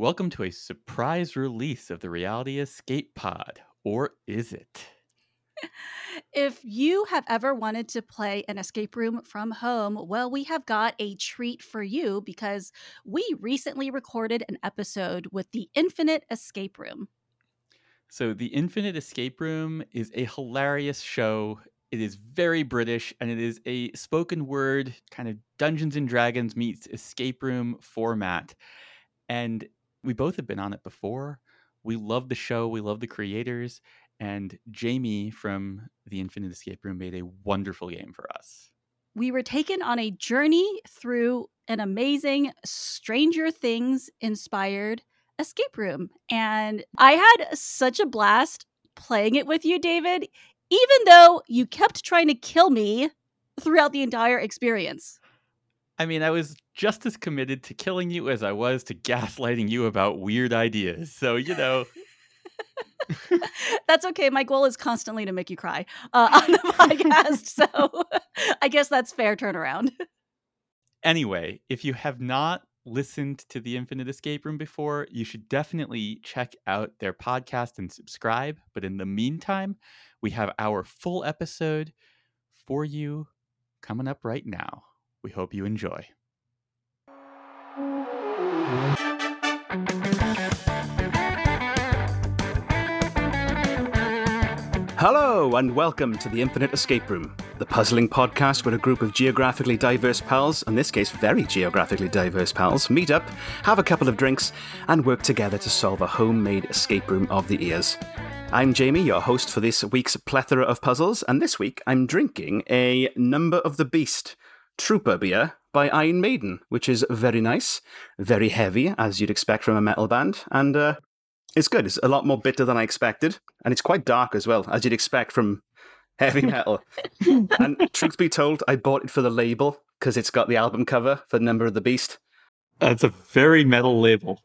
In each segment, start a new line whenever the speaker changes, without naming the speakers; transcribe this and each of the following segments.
Welcome to a surprise release of the Reality Escape Pod. Or is it?
If you have ever wanted to play an escape room from home, well, we have got a treat for you because we recently recorded an episode with the Infinite Escape Room.
So, The Infinite Escape Room is a hilarious show. It is very British and it is a spoken word kind of Dungeons and Dragons meets escape room format. And we both have been on it before. We love the show, we love the creators, and Jamie from the Infinite Escape Room made a wonderful game for us.
We were taken on a journey through an amazing Stranger Things inspired escape room. And I had such a blast playing it with you, David, even though you kept trying to kill me throughout the entire experience.
I mean, I was just as committed to killing you as I was to gaslighting you about weird ideas. So, you know.
that's okay. My goal is constantly to make you cry uh, on the podcast. So I guess that's fair turnaround.
Anyway, if you have not listened to the Infinite Escape Room before, you should definitely check out their podcast and subscribe. But in the meantime, we have our full episode for you coming up right now. We hope you enjoy.
Hello, and welcome to the Infinite Escape Room, the puzzling podcast where a group of geographically diverse pals, in this case very geographically diverse pals, meet up, have a couple of drinks, and work together to solve a homemade escape room of the ears. I'm Jamie, your host for this week's plethora of puzzles, and this week I'm drinking a Number of the Beast Trooper beer by Iron Maiden, which is very nice, very heavy, as you'd expect from a metal band, and uh, it's good. It's a lot more bitter than I expected, and it's quite dark as well, as you'd expect from heavy metal. and truth be told, I bought it for the label because it's got the album cover for Number of the Beast.
That's a very metal label.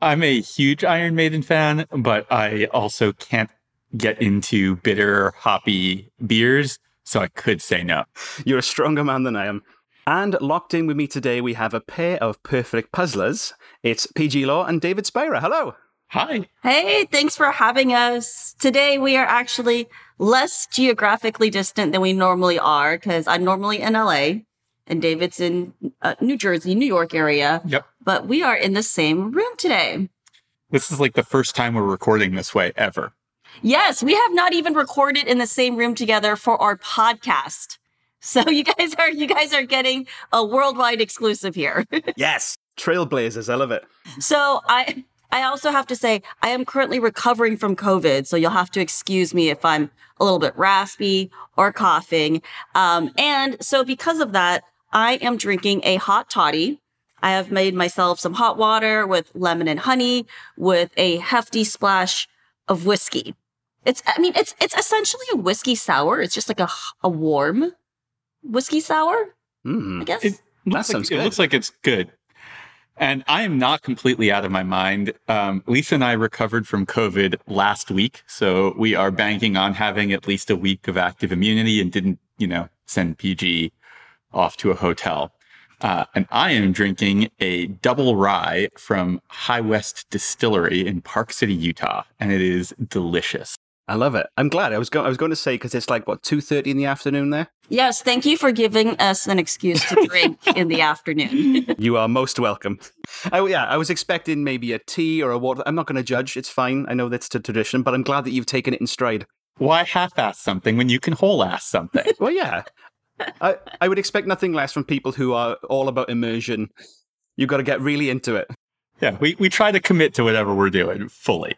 I'm a huge Iron Maiden fan, but I also can't get into bitter, hoppy beers, so I could say no.
You're a stronger man than I am. And locked in with me today, we have a pair of perfect puzzlers. It's PG Law and David Spira. Hello.
Hi.
Hey, thanks for having us. Today we are actually less geographically distant than we normally are because I'm normally in LA and David's in uh, New Jersey, New York area.
Yep.
But we are in the same room today.
This is like the first time we're recording this way ever.
Yes, we have not even recorded in the same room together for our podcast. So you guys are you guys are getting a worldwide exclusive here.
yes. Trailblazers, I love it.
So I I also have to say, I am currently recovering from COVID, so you'll have to excuse me if I'm a little bit raspy or coughing. Um, and so because of that, I am drinking a hot toddy. I have made myself some hot water with lemon and honey with a hefty splash of whiskey. It's, I mean, it's, it's essentially a whiskey sour. It's just like a, a warm whiskey sour.
Mm.
I guess.
It looks, like, it looks like it's good. And I am not completely out of my mind. Um, Lisa and I recovered from COVID last week. So we are banking on having at least a week of active immunity and didn't, you know, send PG off to a hotel. Uh, and I am drinking a double rye from High West Distillery in Park City, Utah, and it is delicious.
I love it. I'm glad. I was going. I was going to say because it's like what two thirty in the afternoon there.
Yes, thank you for giving us an excuse to drink in the afternoon.
you are most welcome. I, yeah, I was expecting maybe a tea or a water. I'm not going to judge. It's fine. I know that's the tradition, but I'm glad that you've taken it in stride.
Why half-ass something when you can whole-ass something?
well, yeah. I, I would expect nothing less from people who are all about immersion. You've got to get really into it.
Yeah, we, we try to commit to whatever we're doing fully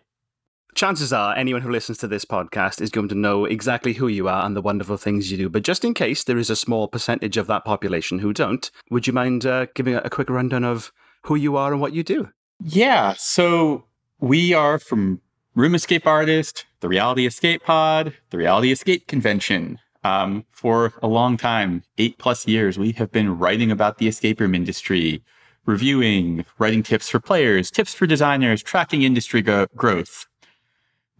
chances are anyone who listens to this podcast is going to know exactly who you are and the wonderful things you do. But just in case there is a small percentage of that population who don't, would you mind uh, giving a, quick rundown of who you are and what you do?
Yeah. So we are from Room Escape Artist, the Reality Escape Pod, the Reality Escape Convention. Um, for a long time, eight plus years, we have been writing about the escape room industry, reviewing, writing tips for players, tips for designers, tracking industry go- growth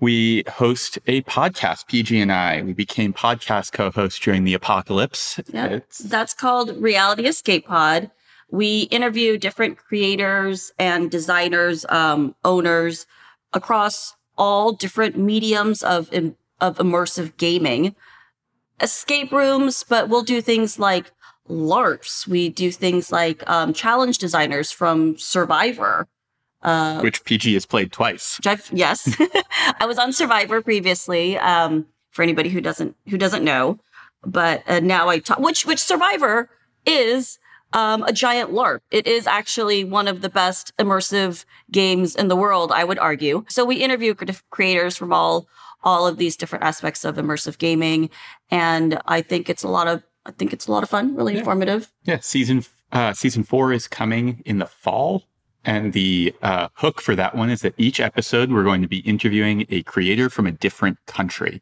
we host a podcast, PG and I. We became podcast co-hosts during the apocalypse.
Yeah, that's called Reality Escape Pod. We interview different creators and designers, um, owners across all different mediums of of immersive gaming, escape rooms. But we'll do things like LARPs. We do things like um, challenge designers from Survivor.
Uh, Which PG has played twice.
yes, I was on Survivor previously. Um, for anybody who doesn't who doesn't know, but uh, now I talk. Which which Survivor is um, a giant LARP. It is actually one of the best immersive games in the world, I would argue. So we interview creators from all all of these different aspects of immersive gaming, and I think it's a lot of I think it's a lot of fun, really yeah. informative.
Yeah, season uh, season four is coming in the fall. And the uh, hook for that one is that each episode we're going to be interviewing a creator from a different country.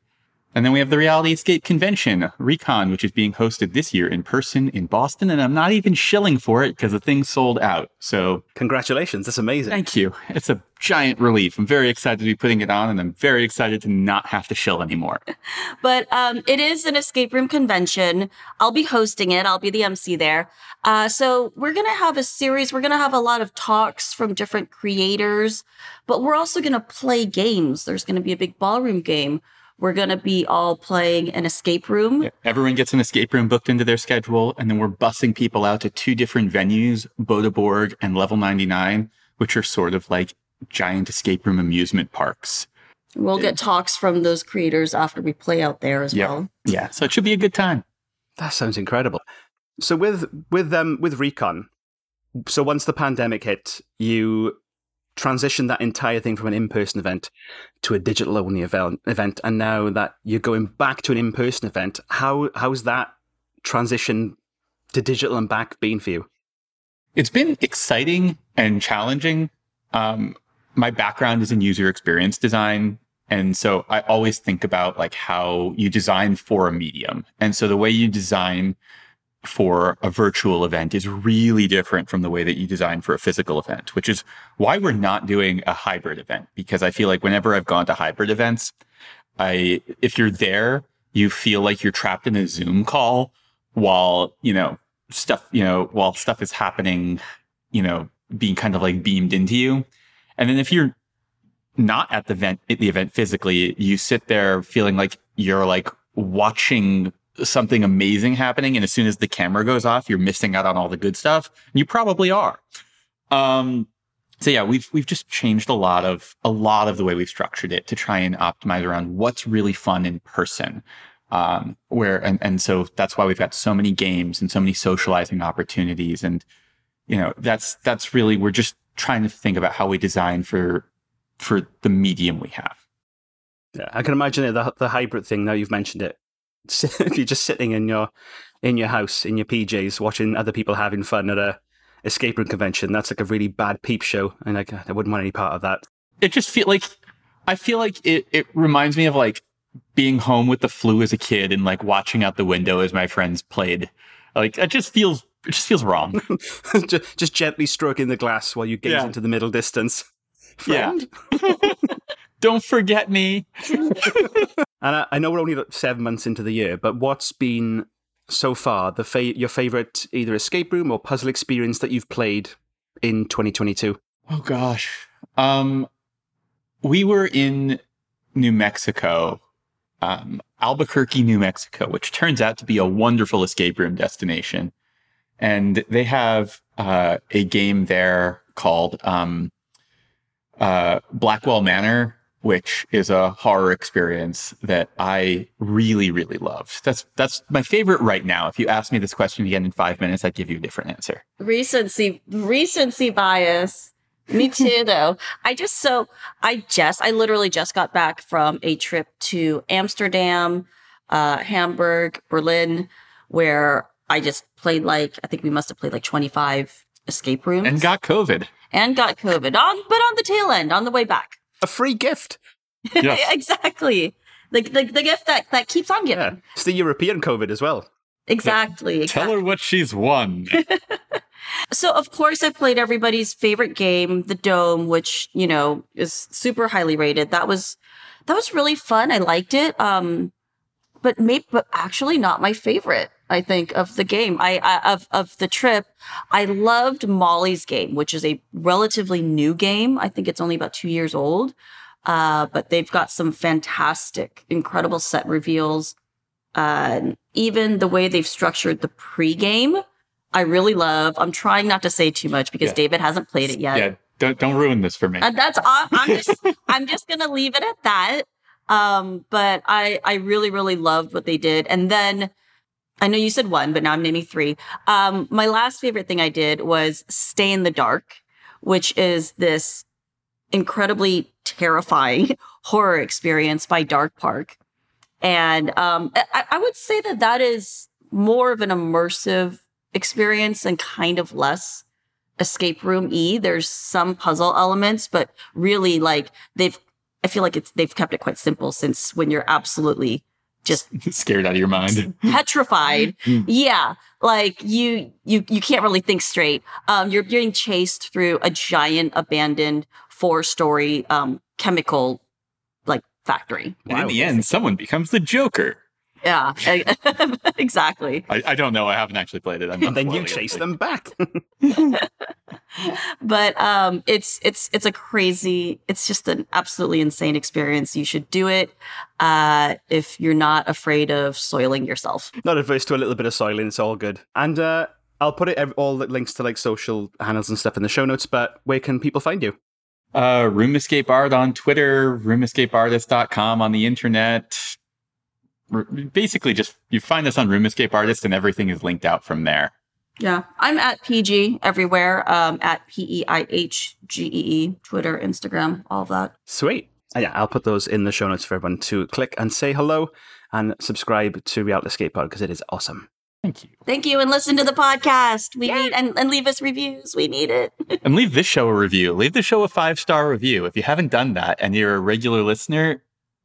And then we have the Reality Escape Convention, Recon, which is being hosted this year in person in Boston. And I'm not even shilling for it because the thing sold out. So,
congratulations. That's amazing.
Thank you. It's a giant relief. I'm very excited to be putting it on, and I'm very excited to not have to shill anymore.
but um, it is an escape room convention. I'll be hosting it, I'll be the MC there. Uh, so, we're going to have a series, we're going to have a lot of talks from different creators, but we're also going to play games. There's going to be a big ballroom game we're going to be all playing an escape room. Yeah,
everyone gets an escape room booked into their schedule, and then we're bussing people out to two different venues, Boda Borg and Level 99, which are sort of like giant escape room amusement parks.
We'll get talks from those creators after we play out there as
yeah.
well.
Yeah, so it should be a good time.
That sounds incredible. So with with um with Recon, so once the pandemic hit, you transition that entire thing from an in-person event to a digital only event, event and now that you're going back to an in-person event how how's that transition to digital and back been for you?
It's been exciting and challenging. Um, my background is in user experience design and so i always think about like how you design for a medium. And so the way you design for a virtual event is really different from the way that you design for a physical event, which is why we're not doing a hybrid event. Because I feel like whenever I've gone to hybrid events, I, if you're there, you feel like you're trapped in a Zoom call while, you know, stuff, you know, while stuff is happening, you know, being kind of like beamed into you. And then if you're not at the event, at the event physically, you sit there feeling like you're like watching something amazing happening. And as soon as the camera goes off, you're missing out on all the good stuff. You probably are. Um, so yeah, we've we've just changed a lot of a lot of the way we've structured it to try and optimize around what's really fun in person. Um, where and and so that's why we've got so many games and so many socializing opportunities, and you know that's that's really we're just trying to think about how we design for for the medium we have.
Yeah, I can imagine it, the the hybrid thing. Now you've mentioned it, if you're just sitting in your in your house in your PJs watching other people having fun at a escape room convention, that's like a really bad peep show, and like I wouldn't want any part of that.
It just feel like I feel like it. It reminds me of like being home with the flu as a kid and like watching out the window as my friends played. Like it just feels it just feels wrong.
just, just, gently stroking the glass while you gaze yeah. into the middle distance.
Friend? Yeah. Don't forget me.
And I, I, know we're only seven months into the year, but what's been so far the fa- your favorite either escape room or puzzle experience that you've played in 2022?
Oh gosh, um, we were in New Mexico, um, Albuquerque, New Mexico, which turns out to be a wonderful escape room destination, and they have uh, a game there called um, uh, Blackwell Manor which is a horror experience that I really, really loved. That's that's my favorite right now. If you ask me this question again in five minutes, I'd give you a different answer.
Recency, recency bias. Me too, though. I just so I just I literally just got back from a trip to Amsterdam, uh, Hamburg, Berlin, where I just played like I think we must have played like twenty five escape rooms
and got COVID
and got COVID on, but on the tail end on the way back
a free gift.
Yes. exactly. The, the, the gift that, that keeps on giving. Yeah.
It's the European COVID as well.
Exactly. exactly.
Tell her what she's won.
so, of course, I played everybody's favorite game, The Dome, which, you know, is super highly rated. That was that was really fun. I liked it. Um, but maybe, but actually not my favorite. I think, of the game. I, I of of the trip. I loved Molly's game, which is a relatively new game. I think it's only about two years old. Uh, but they've got some fantastic, incredible set reveals. Uh, even the way they've structured the pregame, I really love. I'm trying not to say too much because
Yeah.
David hasn't played it yet.
Yeah, don't don't ruin this for me.
And that's. I'm just I'm just gonna leave it at that. Um, but I I really really loved what they did, and then I know you said one, but now I'm naming three. Um, my last favorite thing I did was Stay in the Dark, which is this incredibly terrifying horror experience by Dark Park, and um, I, I would say that that is more of an immersive experience and kind of less escape room e there's some puzzle elements but really like they've i feel like it's they've kept it quite simple since when you're absolutely just
Scared out of your mind.
petrified
Mm.
yeah like you you you can't really think straight um you're being chased through a giant abandoned four story um chemical like factory
And in the end, someone becomes the Joker.
Yeah exactly
I, I don't know. I haven't actually played it. I'm not
And then you chase them back.
but um it's it's it's a crazy it's just an absolutely insane experience you should do it uh if you're not afraid of soiling yourself
Not adverse to a little bit of soiling. It's all good. And uh, I'll put it all the links to like social handles and stuff in the show notes. But where can people find you?
Uh, Room Escape Art on Twitter, roomescapeartist.com on the internet. R- Basically, just you find us on Room Escape Artist, and everything is linked out from there.
yeah i'm at pg everywhere um at p-e-i-h-g-e-e twitter instagram all of that
Sweet. Uh, yeah, I'll put those in the show notes for everyone to click and say hello and subscribe to Reality Escape Pod because it is awesome.
Thank you.
thank you and listen to the podcast we need and, and leave us reviews we need it
And leave this show a review. Leave the show a five star review. If you haven't done that and you're a regular listener,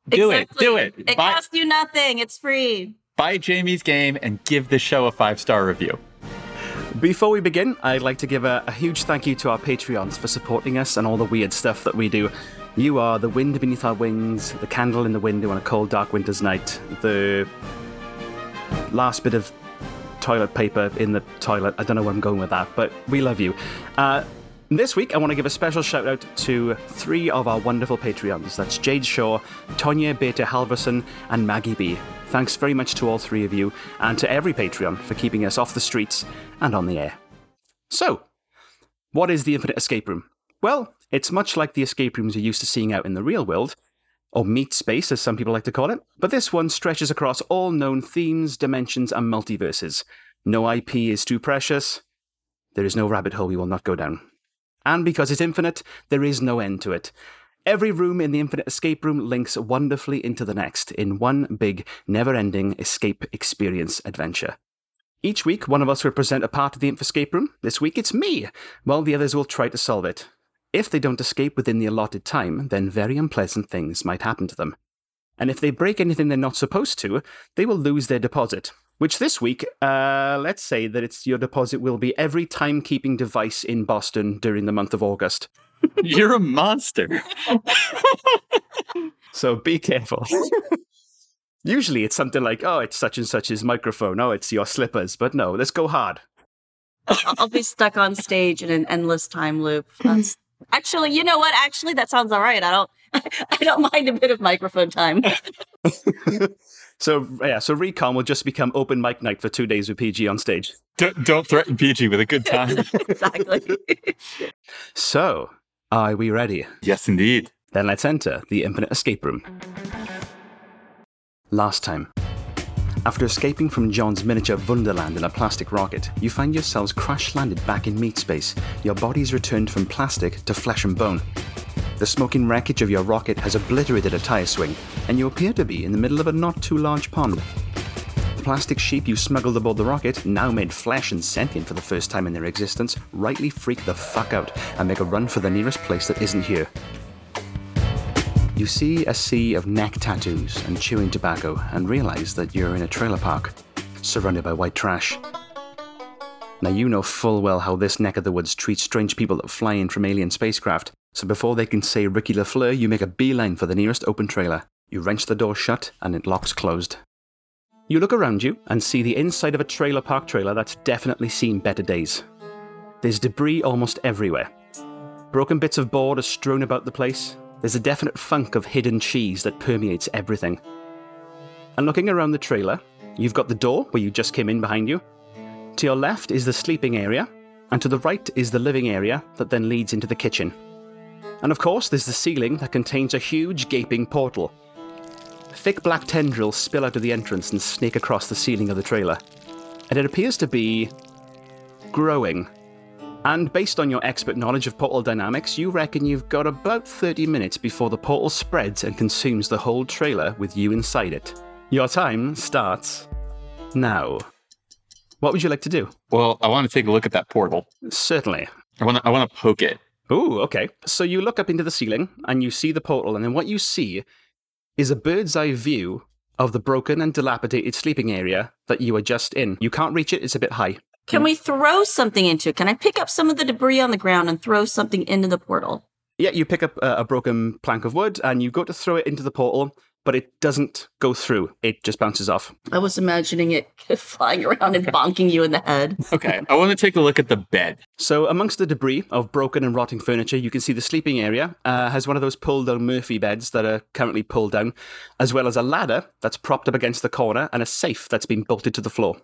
do
Exactly.
it. Do it.
it
buy,
costs you nothing it's free
buy Jamie's game and give the show a five star review.
Before we begin, I'd like to give a, a huge thank you to our Patreons for supporting us and all the weird stuff that we do. You are the wind beneath our wings, the candle in the window on a cold, dark winter's night, the last bit of toilet paper in the toilet. I don't know where I'm going with that, but we love you. Uh, this week, I want to give a special shout out to three of our wonderful Patreons. That's Jade Shaw, Tonya Beta Halverson, and Maggie B. Thanks very much to all three of you, and to every Patreon for keeping us off the streets and on the air. So, what is the Infinite Escape Room? Well, it's much like the escape rooms you're used to seeing out in the real world, or meat space as some people like to call it, but this one stretches across all known themes, dimensions, and multiverses. No IP is too precious. There is no rabbit hole we will not go down. And because it's infinite, there is no end to it. Every room in the Infinite Escape Room links wonderfully into the next in one big, never ending escape experience adventure. Each week, one of us will present a part of the Inf Escape Room. This week, it's me, while the others will try to solve it. If they don't escape within the allotted time, then very unpleasant things might happen to them. And if they break anything they're not supposed to, they will lose their deposit. Which this week, uh, let's say that it's your deposit will be every timekeeping device in Boston during the month of August.
You're a monster.
So be careful. Usually it's something like, oh, it's such and such's microphone. Oh, it's your slippers. But no, let's go hard.
I'll I'll be stuck on stage in an endless time loop. That's actually, you know what? Actually, that sounds all right. I don't, I don't mind a bit of microphone time.
So yeah, so recon will just become open mic night for two days with PG on stage.
don't, don't threaten PG with a good time.
exactly.
So, are we ready?
yes, indeed.
Then let's enter the Infinite Escape Room. Last time. After escaping from John's miniature Wonderland in a plastic rocket, you find yourselves crash landed back in meat space, your bodies returned from plastic to flesh and bone. The smoking wreckage of your rocket has obliterated a tire swing, and you appear to be in the middle of a not too large pond. The plastic sheep you smuggled aboard the rocket, now made flesh and sentient for the first time in their existence, rightly freak the fuck out and make a run for the nearest place that isn't here. You see a sea of neck tattoos and chewing tobacco and realize that you're in a trailer park, surrounded by white trash. Now, you know full well how this neck of the woods treats strange people that fly in from alien spacecraft, so before they can say Ricky LaFleur, you make a beeline for the nearest open trailer. You wrench the door shut and it locks closed. You look around you and see the inside of a trailer park trailer that's definitely seen better days. There's debris almost everywhere. Broken bits of board are strewn about the place. There's a definite funk of hidden cheese that permeates everything. And looking around the trailer, you've got the door where you just came in behind you. To your left is the sleeping area, and to the right is the living area that then leads into the kitchen. And of course, there's the ceiling that contains a huge gaping portal. Thick black tendrils spill out of the entrance and snake across the ceiling of the trailer. And it appears to be growing. And based on your expert knowledge of portal dynamics, you reckon you've got about 30 minutes before the portal spreads and consumes the whole trailer with you inside it. Your time starts now. What would you like to do?
Well, I want to take a look at that portal.
Certainly.
I want to, I want to poke it.
Ooh, okay. So you look up into the ceiling and you see the portal, and then what you see is a bird's eye view of the broken and dilapidated sleeping area that you are just in. You can't reach it, it's a bit high.
Can we throw something into it? Can I pick up some of the debris on the ground and throw something into the portal?
Yeah, you pick up a, a broken plank of wood and you go to throw it into the portal, but it doesn't go through. It just bounces off.
I was imagining it flying around and bonking you in the head.
Okay. I want to take a look at the bed.
So, amongst the debris of broken and rotting furniture, you can see the sleeping area uh, has one of those pull down Murphy beds that are currently pulled down, as well as a ladder that's propped up against the corner and a safe that's been bolted to the floor.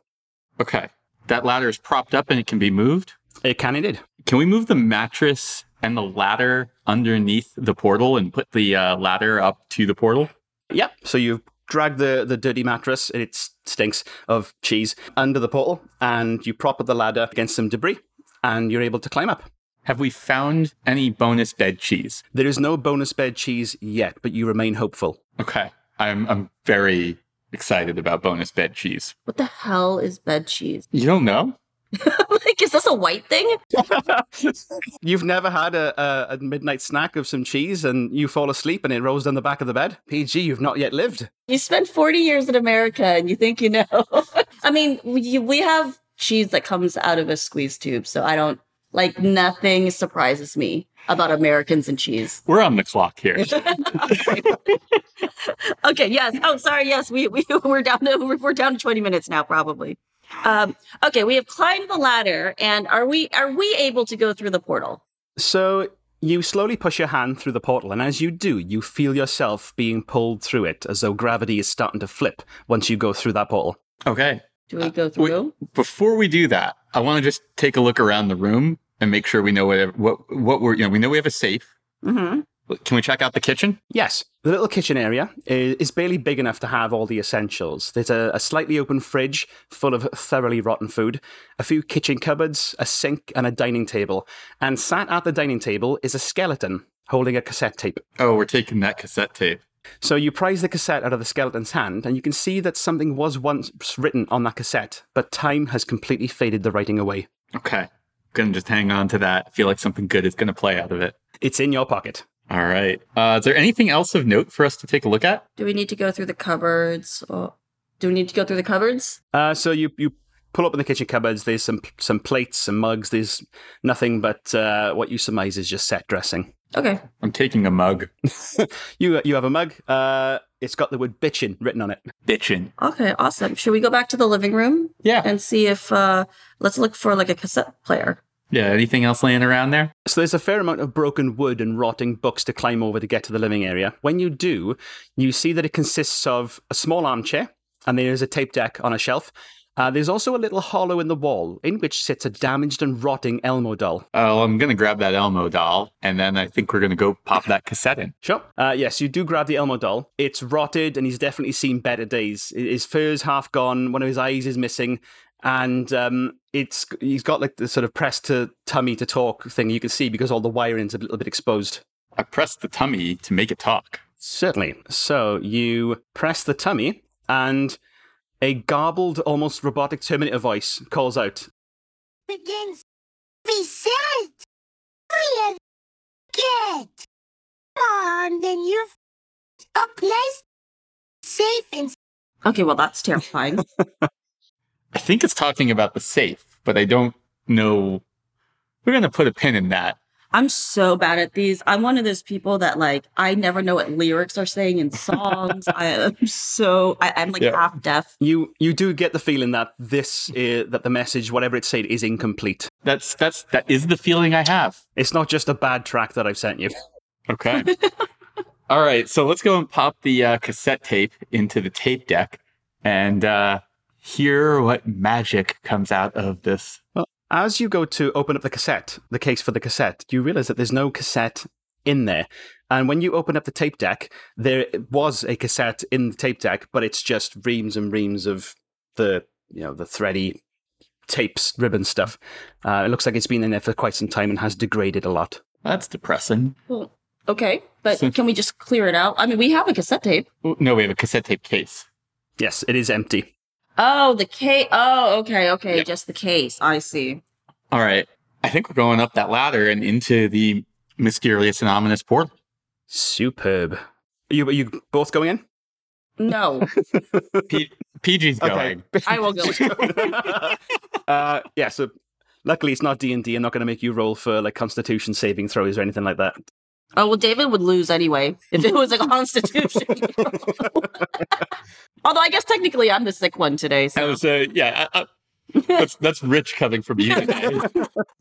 Okay. That ladder is propped up and it can be moved.
It can indeed.
Can we move the mattress and the ladder underneath the portal and put the uh, ladder up to the portal?
Yep. So you drag the, the dirty mattress, and it stinks of cheese, under the portal, and you prop up the ladder against some debris, and you're able to climb up.
Have we found any bonus bed cheese?
There is no bonus bed cheese yet, but you remain hopeful.
Okay. I'm I'm very excited about bonus bed cheese.
What the hell is bed cheese?
You don't know?
like, is this a white thing?
You've never had a, a, a midnight snack of some cheese and you fall asleep and it rolls down the back of the bed? PG, you've not yet lived.
You spent 40 years in America and you think you know. I mean, we, we have cheese that comes out of a squeeze tube, so I don't, like, nothing surprises me about Americans and cheese.
We're on the clock here.
okay, yes. Oh, sorry. Yes, we, we, we're down to, we're, we're down to 20 minutes now, probably. Um, okay, we have climbed the ladder, and are we are we able to go through the portal?
So you slowly push your hand through the portal, and as you do, you feel yourself being pulled through it as though gravity is starting to flip once you go through that portal.
okay.
Do we go
Wait,
through?
before we do that, I want to just take a look around the room and make sure we know what what what we're you know we know we have a safe.
Mm-hmm.
Can we check out the kitchen?
Yes, the little kitchen area is, is barely big enough to have all the essentials. There's a, a slightly open fridge full of thoroughly rotten food, a few kitchen cupboards, a sink, and a dining table. And sat at the dining table is a skeleton holding a cassette tape.
Oh, we're taking that cassette tape.
So you prise the cassette out of the skeleton's hand, and you can see that something was once written on that cassette, but time has completely faded the writing away.
Okay. Gonna just hang on to that. I Feel like something good is gonna play out of it.
It's in your pocket.
All right. Uh, is there anything else of note for us to take a look at?
Do we need to go through the cupboards? Or do we need to go through the cupboards?
Uh, so you you pull up in the kitchen cupboards. There's some some plates, some mugs. There's nothing but uh, what you surmise is just set dressing.
Okay.
I'm taking a mug.
You you have a mug. Uh, it's got the word "bitchin" written on it.
Bitchin'.
Okay. Awesome. Should we go back to the living room
Yeah.
and see if uh let's look for like a cassette player?
Yeah. Anything else laying around there?
So there's a fair amount of broken wood and rotting books to climb over to get to the living area. When you do, you see that it consists of a small armchair, and there is a tape deck on a shelf. Uh, there's also a little hollow in the wall in which sits a damaged and rotting Elmo doll.
Oh, I'm gonna grab that Elmo doll, and then I think we're gonna go pop that cassette in.
Sure. Uh, yes, you do grab the Elmo doll. It's rotted and he's definitely seen better days. His fur's half gone, one of his eyes is missing, and um, it's he's got like the sort of press to tummy to talk thing you can see because all the wiring's a little bit exposed.
I pressed the tummy to make it talk.
Certainly. So you press the tummy, and a garbled, almost robotic Terminator voice calls out,
begins reset. Really good. And then you've a place safe and
Okay. Well, that's terrifying.
I think it's talking about the safe, but I don't know. We're gonna put a pin in that.
I'm so bad at these. I'm one of those people that like I never know what lyrics are saying in songs. I am so I, I'm like
Yeah.
half deaf.
You you do get the feeling that this uh, that the message, whatever it said, is incomplete.
That's that's that is the feeling I have.
It's not just a bad track that I've sent you.
Okay. All right, so let's go and pop the uh, cassette tape into the tape deck and uh, hear what magic comes out of this.
Well, as you go to open up the cassette, the case for the cassette, you realize that there's no cassette in there. And when you open up the tape deck, there was a cassette in the tape deck, but it's just reams and reams of the you know the thready tapes, ribbon stuff. Uh, it looks like it's been in there for quite some time and has degraded a lot.
That's depressing.
Well, okay, but
So-
can we just clear it out? I mean, we have a cassette tape.
No, we have a cassette tape case.
Yes, it is empty.
Oh, the case. Oh, okay, okay,
Yeah.
just the case. I see.
All right, I think we're going up that ladder and into the mysterious and ominous portal.
Superb. Are you are you both going in?
No,
P- PG's going.
I will go.
uh, yeah. So luckily it's not D and D. I'm not going to make you roll for like Constitution saving throws or anything like that.
Oh well, David would lose anyway if it was a Constitution. Although I guess technically I'm the sick one today.
That
So
was uh, yeah. I, I, that's that's rich coming from you.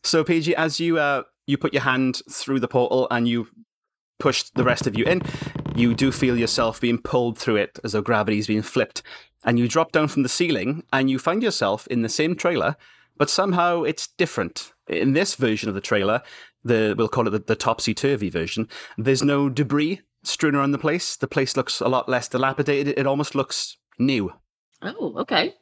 So PG, as you uh, you put your hand through the portal and you push the rest of you in, you do feel yourself being pulled through it as though gravity's being flipped, and you drop down from the ceiling and you find yourself in the same trailer, but somehow it's different. In this version of the trailer, the we'll call it the, the topsy turvy version. There's no debris strewn around the place. The place looks a lot less dilapidated. It almost looks new.
Oh, okay.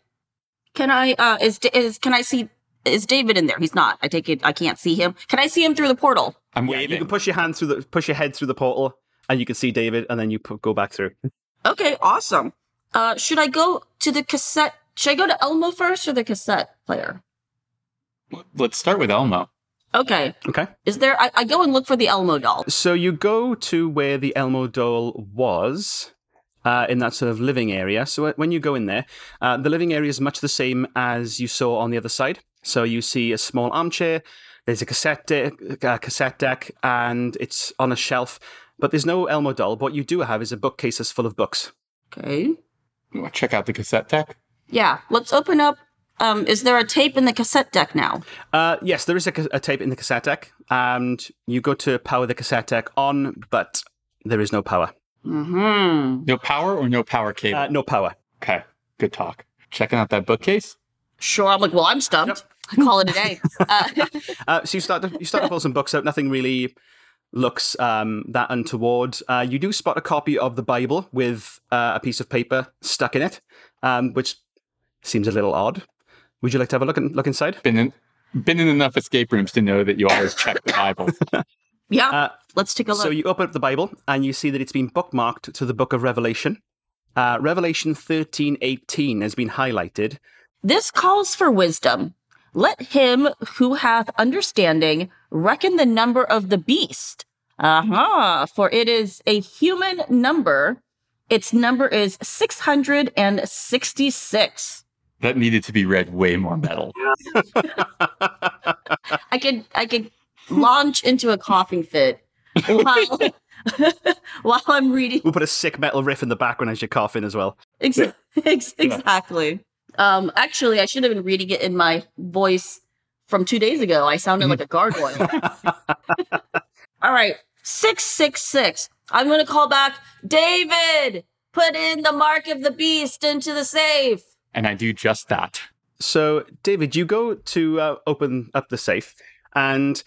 Can I? Uh, is is can I see? Is David in there? He's not. I take it. I can't see him. Can I see him through the portal?
I'm
Yeah, you can push your hand through the push your head through the portal, and you can see David, and then you pu- go back through.
Okay, awesome. Uh, should I go to the cassette? Should I go to Elmo first or the cassette player?
Let's start with Elmo.
Okay.
Okay.
Is there? I, I go and look for the Elmo doll.
So you go to where the Elmo doll was. Uh, in that sort of living area. So when you go in there, uh, the living area is much the same as you saw on the other side. So you see a small armchair, there's a cassette deck, uh, cassette deck, and it's on a shelf. But there's no Elmo doll. What you do have is a bookcase that's full of books.
Okay.
You wanna Check out the cassette deck.
Yeah. Let's open up. Um, is there a tape in the cassette deck now?
Uh, yes, there is a, a tape in the cassette deck, and you go to power the cassette deck on, but there is no power.
Hmm.
No power or no power cable.
Uh, no power.
okay, good talk. Checking out that bookcase.
Sure. I'm like, well, I'm stumped. I call it a day. Uh,
Uh, so you start to you start to pull some books out. Nothing really looks um, that untoward. Uh, you do spot a copy of the Bible with uh, a piece of paper stuck in it, um, which seems a little odd. Would you like to have a look in, look inside?
Been in been in enough escape rooms to know that you always check the Bible.
yeah.
Uh,
let's take a look.
so you open up the Bible and you see that it's been bookmarked to the Book of Revelation. Uh, Revelation thirteen eighteen has been highlighted.
This calls for wisdom. Let him who hath understanding reckon the number of the beast. Aha, for it is a human number. Its number is 666.
That needed to be read way more metal.
I could I could launch into a coughing fit while while I'm reading
We'll put a sick metal riff in the background as you're coughing as well.
Ex- ex- exactly. Um, actually, I should have been reading it in my voice from two days ago. I sounded like a gargoyle. All right, six six six. I'm going to call back David. Put in the mark of the beast into the safe.
And I do just that.
So, David, you go to uh, open up the safe, and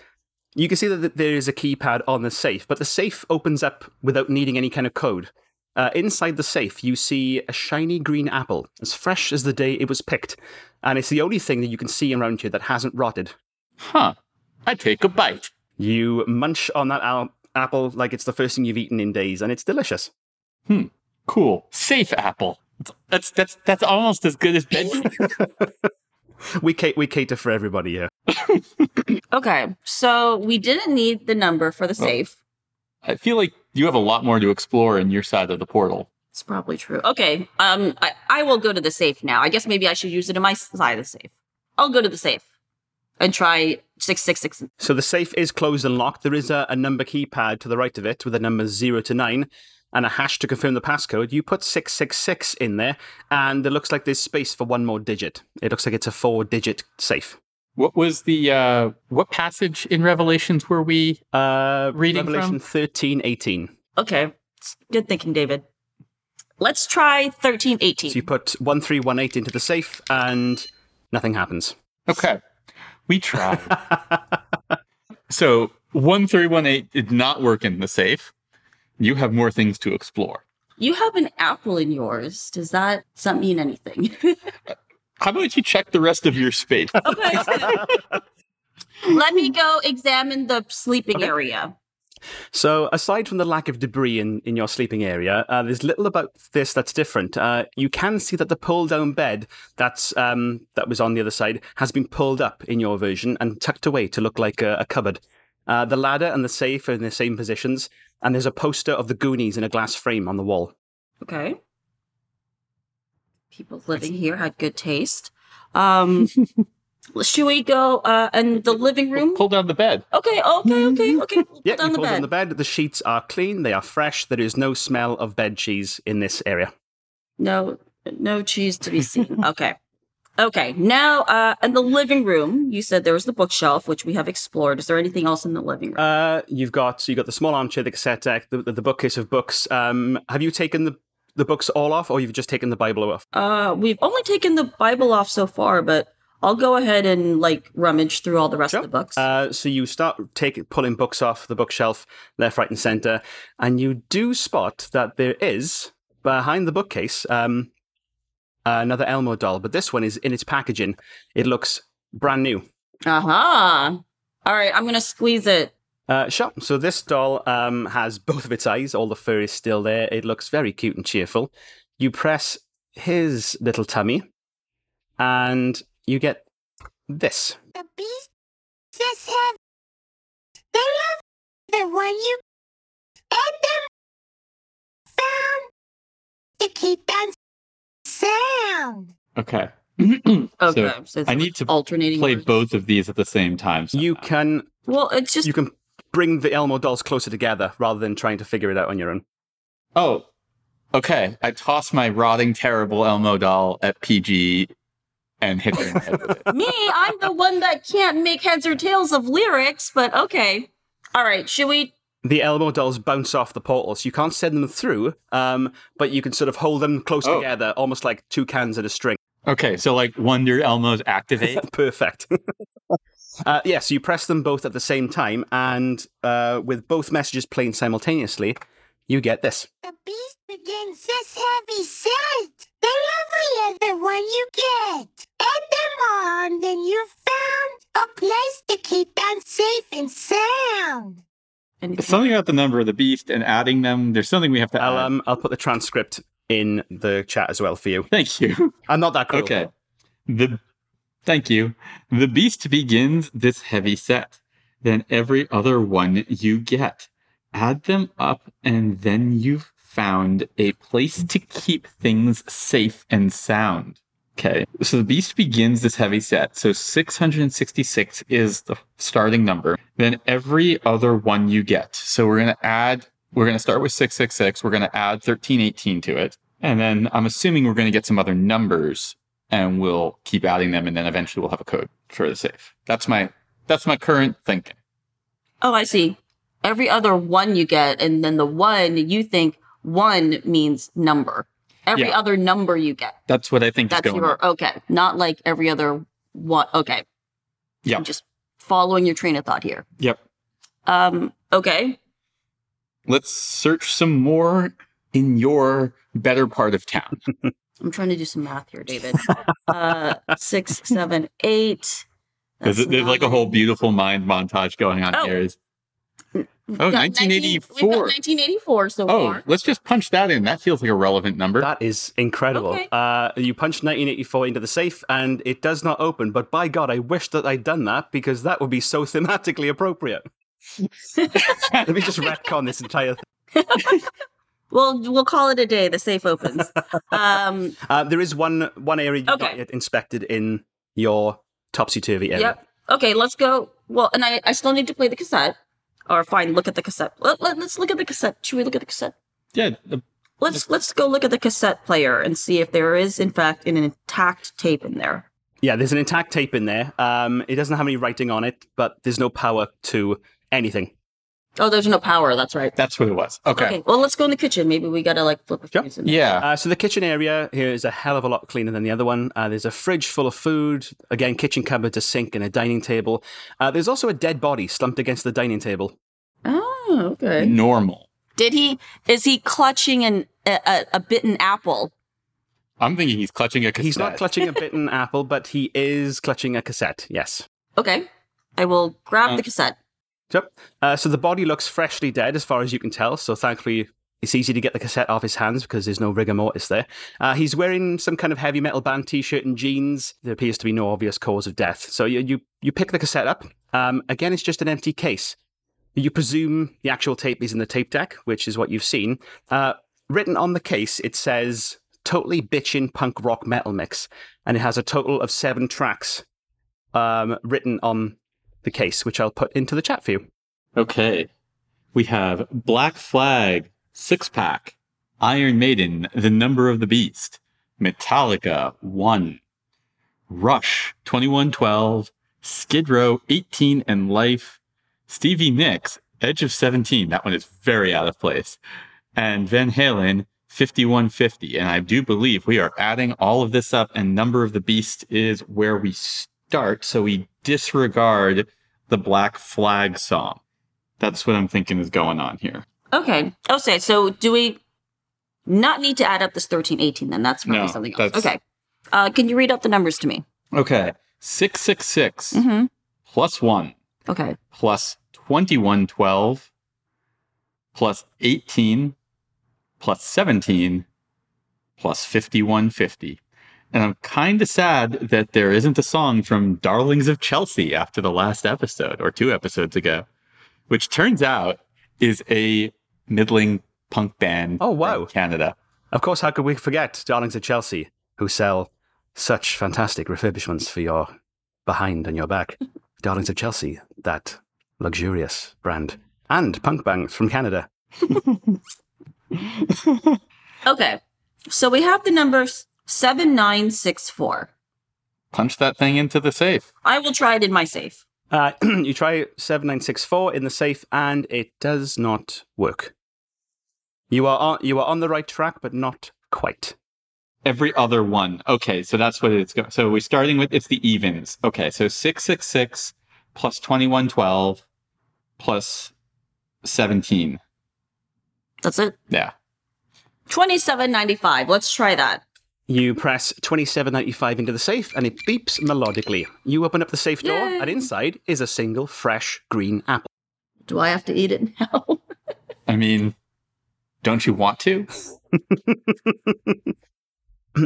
you can see that there is a keypad on the safe, but the safe opens up without needing any kind of code. Uh, inside the safe, you see a shiny green apple, as fresh as the day it was picked, and it's the only thing that you can see around you that hasn't rotted.
Huh. I take a bite.
You munch on that al- apple like it's the first thing you've eaten in days, and it's delicious. Hmm.
Cool. Safe apple. That's that's that's almost as good as bedroom.
We, ca- we cater for everybody here.
Okay, so we didn't need the number for the safe.
I feel like you have a lot more to explore in your side of the portal.
It's probably true. Okay, um, I, I will go to the safe now. I guess maybe I should use it in my side of the safe. I'll go to the safe. and try 666.
So the safe is closed and locked. There is a, a number keypad to the right of it with the numbers 0 to 9 and a hash to confirm the passcode. You put 666 in there, and it looks like there's space for one more digit. It looks like it's a four digit safe.
What was the uh what passage in Revelations were we
Uh,
Reading
Revelation 13, 18.
Okay. Good thinking, David. Let's try 1318.
So you put 1318 into the safe, and nothing happens.
Okay. We tried. so 1318 did not work in the safe. You have more things to explore.
You have an apple in yours. Does that does that mean anything?
How about you check the rest of your space?
okay. Let me go examine the sleeping
Okay.
area.
So, aside from the lack of debris in, in your sleeping area, uh, there's little about this that's different. Uh, you can see that the pull-down bed that's um, that was on the other side has been pulled up in your version and tucked away to look like a, a cupboard. Uh, the ladder and the safe are in the same positions, and there's a poster of the Goonies in a glass frame on the wall.
Okay. People living here had good taste. Um, should we go uh, in the living room?
Pull down the bed.
Okay, okay, okay, okay. We'll
Yeah,
put down
you
the
pull
bed.
down the bed. The sheets are clean. They are fresh. There is no smell of bed cheese in this area.
No, no cheese to be seen. Okay. Okay. Now, uh, in the living room, you said there was the bookshelf, which we have explored. Is there anything else in the living room?
Uh, you've got so you got the small armchair, the cassette deck, the, the, bookcase of books. Um, have you taken the the books all off, or you've just taken the Bible off?
Uh, we've only taken the Bible off so far, but I'll go ahead and like rummage through all the rest
Sure.
of the books.
Uh, so you start taking pulling books off the bookshelf, left, right, and center, and you do spot that there is behind the bookcase um, another Elmo doll, but this one is in its packaging. It looks brand new.
Aha! All right, I'm gonna squeeze it.
Uh, sure. So this doll um, has both of its eyes. All the fur is still there. It looks very cute and cheerful. You press his little tummy, and you get this.
The beast just have the love, the one you and them found to keep them sound.
Okay.
Okay,
So,
so,
I need to
alternating.
Play
words.
both of these at the same time.
You can
Well, it's just
you can bring the Elmo dolls closer together rather than trying to figure it out on your own.
Oh, okay. I toss my rotting, terrible Elmo doll at PG and hit her in the head with it.
me. I'm the one that can't make heads or tails of lyrics, but okay. All right, should we?
The Elmo dolls bounce off the portals. You can't send them through, um, but you can sort of hold them close
Oh.
together, almost like two cans in a string.
Okay, so like Wonder Elmos activate.
Perfect. uh, yeah, so you press them both at the same time, and uh, with both messages playing simultaneously, you get this.
The beast begins this heavy set. The lovelier the one you get. Add them on, then you've found a place to keep them safe and sound.
Anything?
something about the number of the beast and adding them. There's something we have to
I'll
add.
um, I'll put the transcript in the chat as well for you.
Thank you.
I'm not that cool.
Okay. The thank you. The beast begins this heavy set. Then every other one you get. Add them up, and then you've found a place to keep things safe and sound. Okay. So the beast begins this heavy set. So 666 is the starting number. Then every other one you get. So we're going to add, we're going to start with 666. We're going to add 1318 to it. And then I'm assuming we're going to get some other numbers and we'll keep adding them. And then eventually we'll have a code for the safe. That's my, that's my current thinking.
Oh, I see. Every other one you get, and then the one you think one means number. Every
Yeah.
other number you get.
That's what I think
That's
is going
your
on.
okay. Not like every other one. Okay.
Yeah.
I'm just following your train of thought here.
Yep.
Um. Okay.
Let's search some more in your better part of town.
I'm trying to do some math here, David. uh, six, seven, eight.
There's,
That's
there's like a whole beautiful mind montage going on
Oh.
here. Is-
We've
Oh,
got 19 we've got
1984.
1984 so
Oh,
far.
let's just punch that in. That feels like a relevant number.
That is incredible.
Okay.
Uh, you punch 1984 into the safe, and it does not open. But by God, I wish that I'd done that because that would be so thematically appropriate. Let me just retcon this entire thing.
We'll we'll call it a day. The safe opens. um.
Uh, there is one one area you
Okay.
got yet inspected in your topsy turvy area.
Yep. Okay, let's go. Well, and I, I still need to play the cassette. Or fine, look at the cassette. Let, let, us look at the cassette. Should we look at the cassette?
Yeah, the-
Let's let's go look at the cassette player and see if there is in fact an intact tape in there.
Yeah, there's an intact tape in there. Um, it doesn't have any writing on it, but there's no power to anything.
Oh, there's no power. That's right.
that's what it was. Okay.
Okay. Well, let's go in the kitchen. Maybe we gotta like flip a
Sure.
fuse in there.
Yeah.
Uh, so the kitchen area here is a hell of a lot cleaner than the other one. Uh, there's a fridge full of food, again, kitchen cupboard, a sink, and a dining table. Uh, there's also a dead body slumped against the dining table.
Oh, okay.
Normal.
Did he? Is he clutching an a, a, a bitten apple?
I'm thinking he's clutching a cassette.
He's not clutching a bitten apple, but he is clutching a cassette. Yes.
Okay. I will grab
Uh,
the cassette.
Yep. Uh, so the body looks freshly dead, as far as you can tell. So thankfully, it's easy to get the cassette off his hands because there's no rigor mortis there. Uh, he's wearing some kind of heavy metal band T-shirt and jeans. There appears to be no obvious cause of death. So you you, you pick the cassette up. Um, again, it's just an empty case. You presume the actual tape is in the tape deck, which is what you've seen. Uh, written on the case, it says "Totally bitchin' punk rock metal mix," and it has a total of seven tracks um, written on the case, which I'll put into the chat for you.
Okay. We have Black Flag, Six Pack, Iron Maiden, The Number of the Beast, Metallica, 1, Rush, 2112, Skid Row, 18 and Life, Stevie Nicks, Edge of 17. That one is very out of place. And Van Halen, 5150. And I do believe we are adding all of this up, and Number of the Beast is where we start. So we disregard the Black Flag song. That's what I'm thinking is going on here.
Okay. Okay. So do we not need to add up this 1318 then? That's probably
No,
something else.
that's-
Okay. Uh, can you read out the numbers to me?
Okay. 666
Mm-hmm.
plus 1
Okay.
plus 2112 plus 18 plus 17 plus 5150. And I'm kind of sad that there isn't a song from Darlings of Chelsea after the last episode or two episodes ago, which turns out is a middling punk band
Oh, wow.
from Canada.
Of course, how could we forget Darlings of Chelsea, who sell such fantastic refurbishments for your behind and your back? Darlings of Chelsea, that luxurious brand. And punk bands from Canada.
Okay. So we have the numbers 7964.
Punch that thing into the safe.
I will try it in my safe.
Uh, you try 7964 in the safe, and it does not work. You are on, you are on the right track, but not quite.
Every other one. Okay, so that's what it's going. So we're starting with it's the evens. Okay, so six six six plus twenty one twelve plus seventeen.
That's it.
Yeah.
2795. Let's try that.
You press 2795 into the safe, and it beeps melodically. You open up the safe door,
Yay.
and inside is a single fresh green apple.
Do I have to eat it now?
I mean, don't you want to?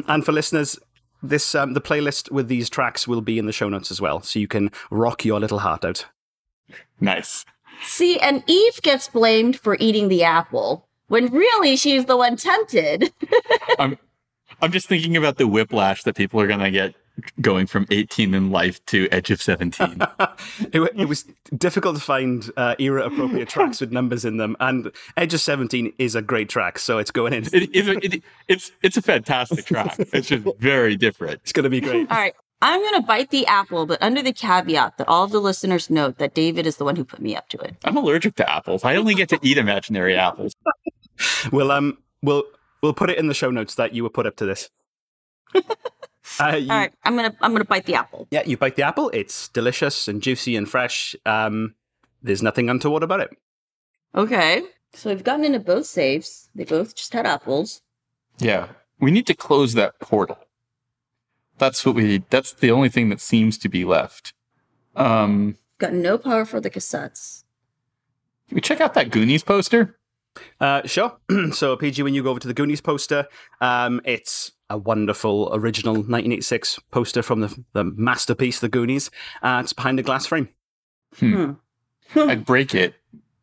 and for listeners, this um, the playlist with these tracks will be in the show notes as well, so you can rock your little heart out.
Nice.
See, and Eve gets blamed for eating the apple when really she's the one tempted.
I'm I'm just thinking about the whiplash that people are gonna get going from 18 in life to Edge of 17.
it, it was difficult to find uh, era appropriate tracks with numbers in them, and Edge of 17 is a great track, so it's going in.
it, it, it, it's it's a fantastic track. It's just very different.
It's going to be great.
All right. I'm going to bite the apple, but under the caveat that all of the listeners note that David is the one who put me up to it.
I'm allergic to apples. I only get to eat imaginary apples.
We'll um we'll we'll put it in the show notes that you were put up to this. Uh, you-
All right. I'm going to I'm going to bite the apple.
Yeah, you bite the apple. It's delicious and juicy and fresh. Um, there's nothing untoward about it.
Okay. So we've gotten into both safes. They both just had apples.
Yeah. We need to close that portal. That's what we that's the only thing that seems to be left. Um
Got no power for the cassettes.
can we check out that Goonies poster?
Uh, sure. so, PG, when you go over to the Goonies poster, um, it's a wonderful original 1986 poster from the, the masterpiece, The Goonies. Uh, it's behind a glass frame.
Hmm.
I'd break it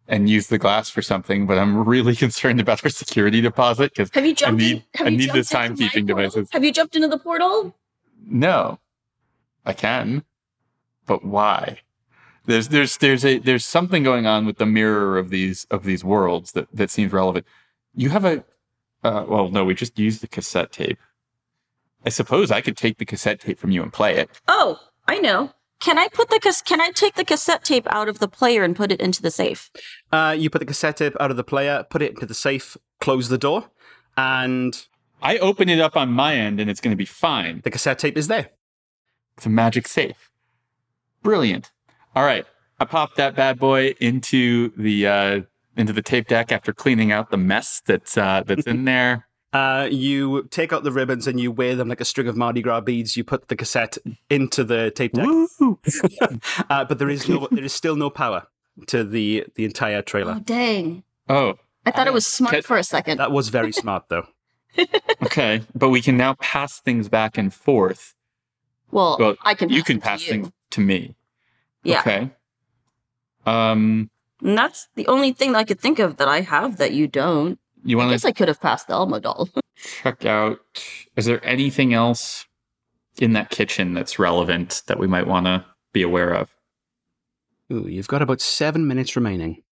and use the glass for something, but I'm really concerned about our security deposit because
Have you jumped
need-
in? Have
I
you
need
this
the
into
timekeeping
portal?
devices.
Have you jumped into the portal?
no. I can. but why? There's there's there's a there's something going on with the mirror of these of these worlds that that seems relevant. You have a uh, well, no, we just used the cassette tape. I suppose I could take the cassette tape from you and play it.
Oh, I know. Can I put the cas- Can I take the cassette tape out of the player and put it into the safe?
Uh, you put the cassette tape out of the player, put it into the safe, close the door, and
I open it up on my end and it's going to be fine.
the cassette tape is there.
It's a magic safe. Brilliant. All right. I popped that bad boy into the uh, into the tape deck after cleaning out the mess that's uh, that's in there.
Uh, you take out the ribbons and you wear them like a string of Mardi Gras beads. You put the cassette into the tape deck, uh, but there is no, there is still no power to the the entire trailer.
Oh, dang.
Oh,
I thought it was smart
Can-
for a second.
That was very smart, though.
okay. But we can now pass things back and forth.
well,
Well,
I can.
you
pass
can
it to
pass
you.
things to me.
Yeah,
Okay. Um,
and that's the only thing that I could think of that I have that you don't.
you want?
I
want
guess I could have passed the Elmo doll.
check out? Is there anything else in that kitchen that's relevant that we might want to be aware of?
Ooh, you've got about seven minutes remaining.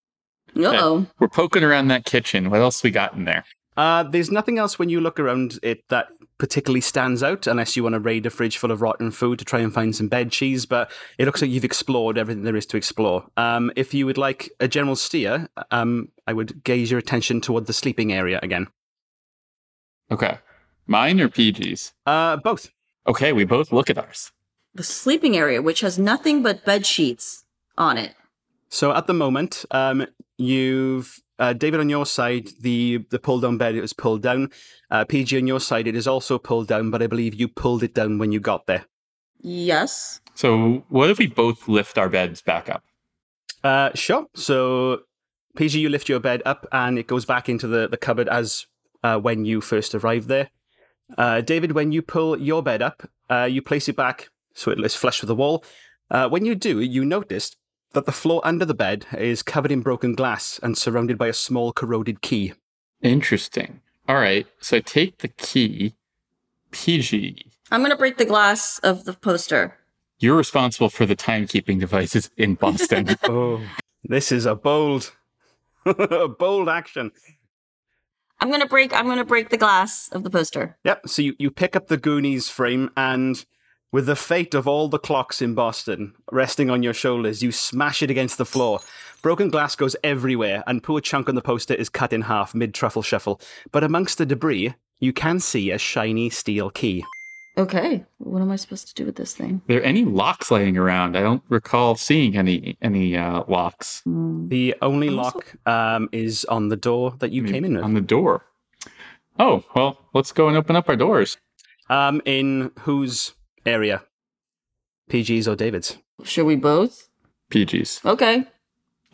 oh.
We're poking around that kitchen. What else we got in there?
Uh, there's nothing else when you look around it that particularly stands out, unless you want to raid a fridge full of rotten food to try and find some bed cheese. But it looks like you've explored everything there is to explore. Um, if you would like a general steer, um, I would gaze your attention toward the sleeping area again.
Okay. Mine or PG's?
Uh, both.
Okay, we both look at ours.
The sleeping area, which has nothing but bed sheets on it.
So at the moment, um, you've uh, David on your side, the the pull down bed is pulled down. Uh, PG on your side, it is also pulled down, but I believe you pulled it down when you got there.
Yes.
So, what if we both lift our beds back up?
Uh, sure. So PG, you lift your bed up, and it goes back into the the cupboard as uh, when you first arrived there. Uh, David, when you pull your bed up, uh, you place it back so it is flush with the wall. Uh, when you do, you notice that the floor under the bed is covered in broken glass and surrounded by a small corroded key.
Interesting. All right. So, I take the key. PG,
I'm going to break the glass of the poster.
you're responsible for the timekeeping devices in Boston.
Oh, this is a bold, a bold action.
I'm going to break I'm going to break the glass of the poster.
Yep. So you, you pick up the Goonies frame, and with the fate of all the clocks in Boston resting on your shoulders, you smash it against the floor. Broken glass goes everywhere, and poor chunk on the poster is cut in half mid truffle shuffle. But amongst the debris, you can see a shiny steel key.
Okay. What am I supposed to do with this thing?
Are there any locks laying around? I don't recall seeing any any uh, locks
Hmm.
The only
I'm also-
lock um, is on the door that you
Maybe
came in with.
on the door. Oh well, let's go and open up our doors.
Um, in whose area? PG's or David's?
Should we both?
PG's.
Okay.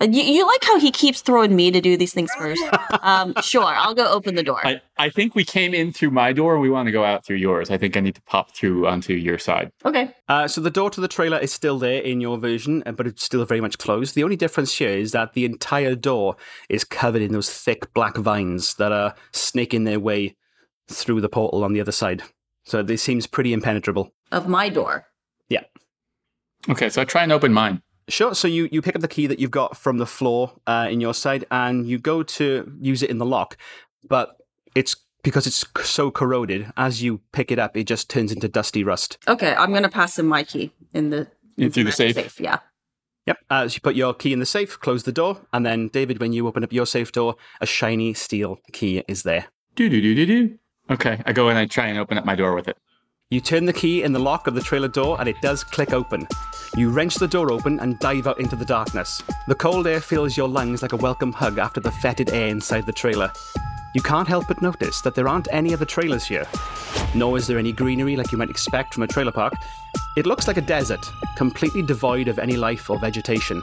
Uh, You, you like how he keeps throwing me to do these things first? um, sure, I'll go open the door.
I, I think we came in through my door. We want to go out through yours. I think I need to pop through onto your side.
Okay.
Uh, so the door to the trailer is still there in your version, uh, but it's still very much closed. The only difference here is that the entire door is covered in those thick black vines that are snaking their way through the portal on the other side. So this seems pretty impenetrable.
Of my door. Yeah.
Okay, so I try and open mine.
Sure. So you, you pick up the key that you've got from the floor uh, in your side, and you go to use it in the lock, but it's because it's so corroded. As you pick it up, it just turns into dusty rust.
Okay, I'm gonna pass him my key in the
In through the
magic
safe?
Yeah.
Yep. As you put your key in the safe, close the door, and then David, when you open up your safe door, a shiny steel key is there.
Do do do do do. Okay, I go and I try and open up my door with it.
You turn the key in the lock of the trailer door and it does click open. You wrench the door open and dive out into the darkness. The cold air fills your lungs like a welcome hug after the fetid air inside the trailer. You can't help but notice that there aren't any other trailers here, nor is there any greenery like you might expect from a trailer park. It looks like a desert, completely devoid of any life or vegetation.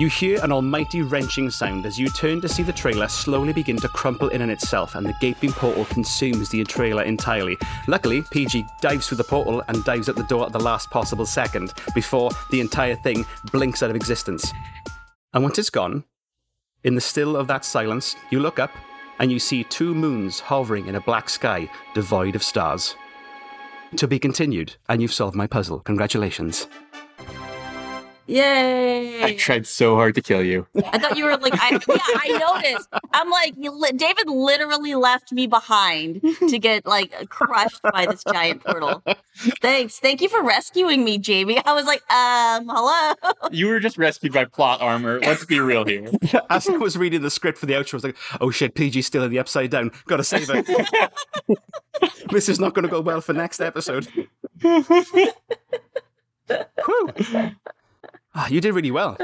You hear an almighty wrenching sound as you turn to see the trailer slowly begin to crumple in on itself and the gaping portal consumes the trailer entirely. Luckily, PG dives through the portal and dives out the door at the last possible second before the entire thing blinks out of existence. And once it's gone, in the still of that silence, you look up and you see two moons hovering in a black sky devoid of stars. To be continued, and you've solved my puzzle. Congratulations.
Yay!
I tried so hard to kill you.
I thought you were like, I, yeah, I noticed. I'm like, li- David literally left me behind to get like crushed by this giant portal. Thanks. Thank you for rescuing me, Jamie. I was like, um, hello.
You were just rescued by plot armor. Let's be real here.
As I was reading the script for the outro, I was like, oh shit, PG's still in the upside down. Gotta save her. this is not going to go well for next episode. Whew. Ah, you did really well.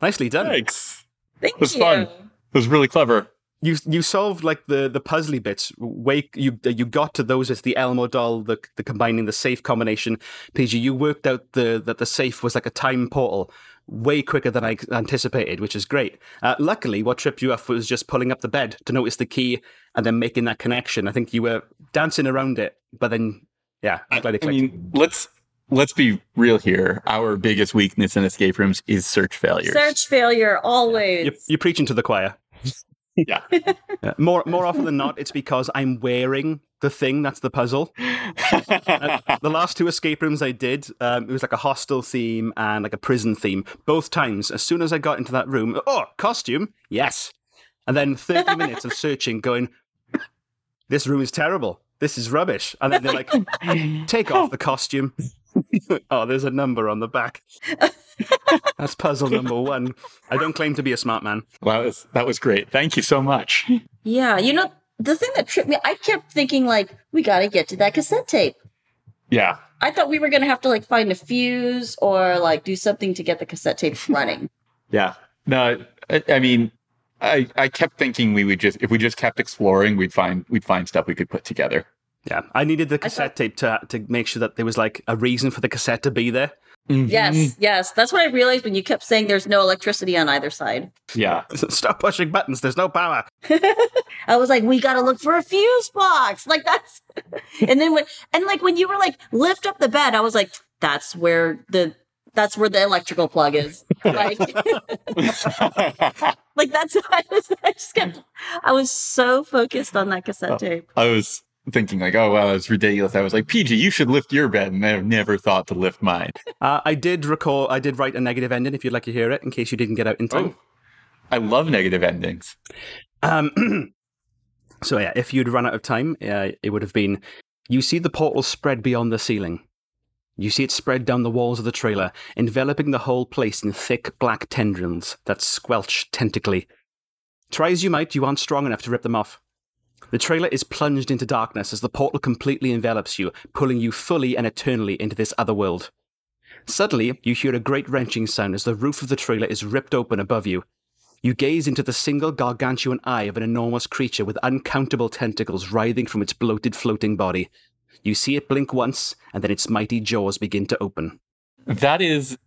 Nicely done.
Thanks.
Thank it
was
you.
fun. It was really clever.
You you solved like the the puzzly bits. Wake you you got to those as the Elmo doll, the the combining the safe combination. PG, you worked out the that the safe was like a time portal way quicker than I anticipated, which is great. Uh, luckily, what tripped you off was just pulling up the bed to notice the key and then making that connection. I think you were dancing around it, but then yeah, I'm glad it
I mean, let's let's be real here. Our biggest weakness in escape rooms is search failures.
Search failure always.
you're, you're preaching to the choir.
Yeah.
Uh, more more often than not, it's because I'm wearing the thing that's the puzzle. Uh, the last two escape rooms I did, um, it was like a hostel theme and like a prison theme. Both times, as soon as I got into that room, oh, costume, yes. And then 30 minutes of searching, going, this room is terrible. This is rubbish. And then they're like, take off the costume. oh, there's a number on the back. That's puzzle number one. I don't claim to be a smart man.
Wow, that was, that was great. Thank you so much.
Yeah, you know, the thing that tripped me, I kept thinking like, we got to get to that cassette tape.
Yeah.
I thought we were going to have to like find a fuse or like do something to get the cassette tape running.
Yeah. No, I, I mean, I I kept thinking we would just if we just kept exploring, we'd find we'd find stuff we could put together.
Yeah, I needed the cassette
thought-
tape to to make sure that there was like a reason for the cassette to be there. Mm-hmm.
yes, yes. That's what I realized when you kept saying there's no electricity on either side.
Yeah.
Stop pushing buttons. There's no power.
I was like, we got to look for a fuse box. Like that's, and then when, and like when you were like, lift up the bed, I was like, that's where the, that's where the electrical plug is. Like, like that's, I, was, I just kept, I was so focused on that cassette
Oh.
tape.
I was thinking like, oh wow, it's ridiculous. I was like, PG, you should lift your bed, and I've never thought to lift mine.
Uh, I did recall. I did write a negative ending. If you'd like to hear it, in case you didn't get out in time.
Oh, I love negative endings.
Um, so yeah, if you'd run out of time, uh, it would have been. You see the portal spread beyond the ceiling. You see it spread down the walls of the trailer, enveloping the whole place in thick black tendrils that squelch tentacly. Try as you might, you aren't strong enough to rip them off. The trailer is plunged into darkness as the portal completely envelops you, pulling you fully and eternally into this other world. Suddenly, you hear a great wrenching sound as the roof of the trailer is ripped open above you. You gaze into the single gargantuan eye of an enormous creature with uncountable tentacles writhing from its bloated floating body. You see it blink once, and then its mighty jaws begin to open.
That is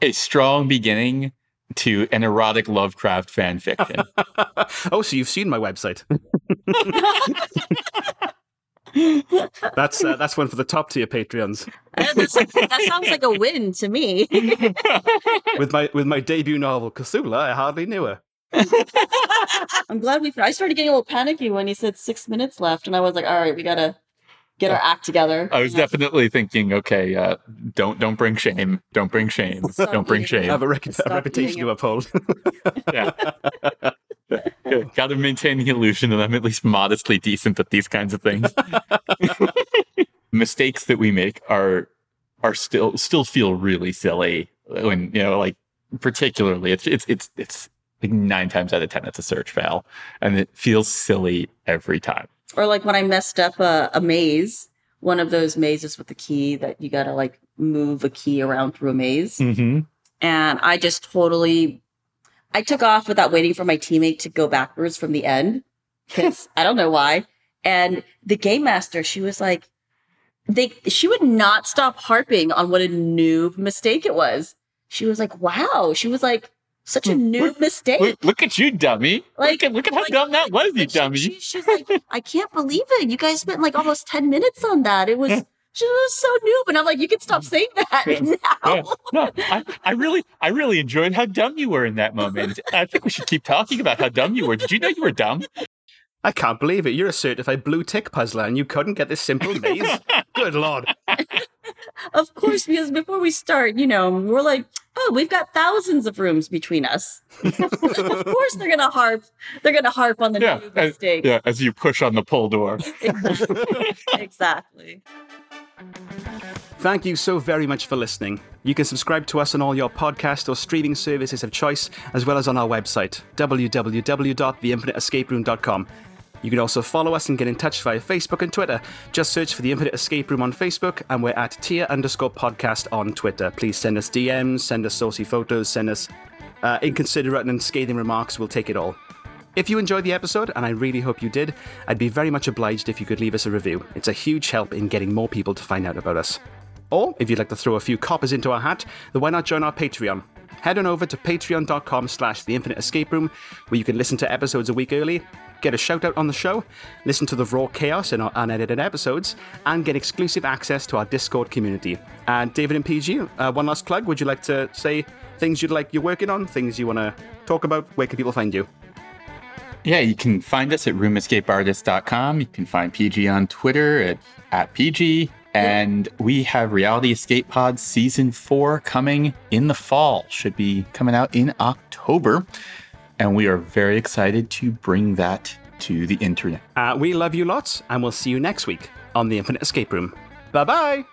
a strong beginning to an erotic Lovecraft fan fiction.
oh, so you've seen my website. that's uh, that's one for the top tier Patreons.
Uh, that's- that sounds like a win to me.
With my with my debut novel, Cthulhu, I hardly knew her.
I'm glad we, I started getting a little panicky when he said six minutes left. And I was like, all right, we got to get our act together.
I was definitely thinking, okay, uh, don't don't bring shame, don't bring shame,
Stop
don't bring
shame.
I have a, rec- a reputation to uphold.
Yeah. Got to maintain the illusion that I'm at least modestly decent at these kinds of things. Mistakes that we make are are still still feel really silly when you know, like particularly it's it's it's it's like nine times out of ten it's a search fail, and it feels silly every time.
Or like when I messed up a, a maze, one of those mazes with the key that you got to like move a key around through a maze.
Mm-hmm.
And I just totally, I took off without waiting for my teammate to go backwards from the end because I don't know why. And the game master, she was like, they, she would not stop harping on what a noob mistake it was. She was like, wow. She was like, such a hmm. noob mistake.
Look, look at you, dummy!
Like-
look at look at how
like-
dumb that was, you
she-
dummy!
she- she's like, I can't believe it. You guys spent like almost 10 minutes on that. It was, she was so noob. And I'm like, you can stop saying that now.
Yeah. No, I, I really, I really enjoyed how dumb you were in that moment. I think we should keep talking about how dumb you were. Did you know you were dumb?
I can't believe it. You're a certified blue tick puzzler, and you couldn't get this simple maze. Good lord!
Of course, because before we start, you know, we're like, oh, we've got thousands of rooms between us. of course, they're gonna harp. They're gonna harp on the
Yeah,
new
as,
mistake.
yeah, as you push on the pull door.
exactly.
Thank you so very much for listening. You can subscribe to us on all your podcast or streaming services of choice, as well as on our website, www.theinfiniteescaperoom.com. You can also follow us and get in touch via Facebook and Twitter. Just search for The Infinite Escape Room on Facebook, and we're at tier underscore podcast on Twitter. Please send us DMs, send us saucy photos, send us uh, inconsiderate and scathing remarks. We'll take it all. If you enjoyed the episode, and I really hope you did, I'd be very much obliged if you could leave us a review. It's a huge help in getting more people to find out about us. Or, if you'd like to throw a few coppers into our hat, then why not join our Patreon? Head on over to patreon.com slash the infinite escape room, where you can listen to episodes a week early, get a shout out on the show, listen to the raw chaos in our unedited episodes, and get exclusive access to our Discord community. And David and PG, uh, one last plug. Would you like to say things you'd like you're working on, things you want to talk about? Where can people find you?
Yeah, you can find us at roomescapeartist.com. You can find PG on Twitter at, at PG. And we have Reality Escape Pod Season 4 coming in the fall. Should be coming out in October. And we are very excited to bring that to the internet.
Uh, we love you lots, and we'll see you next week on the Infinite Escape Room. Bye bye!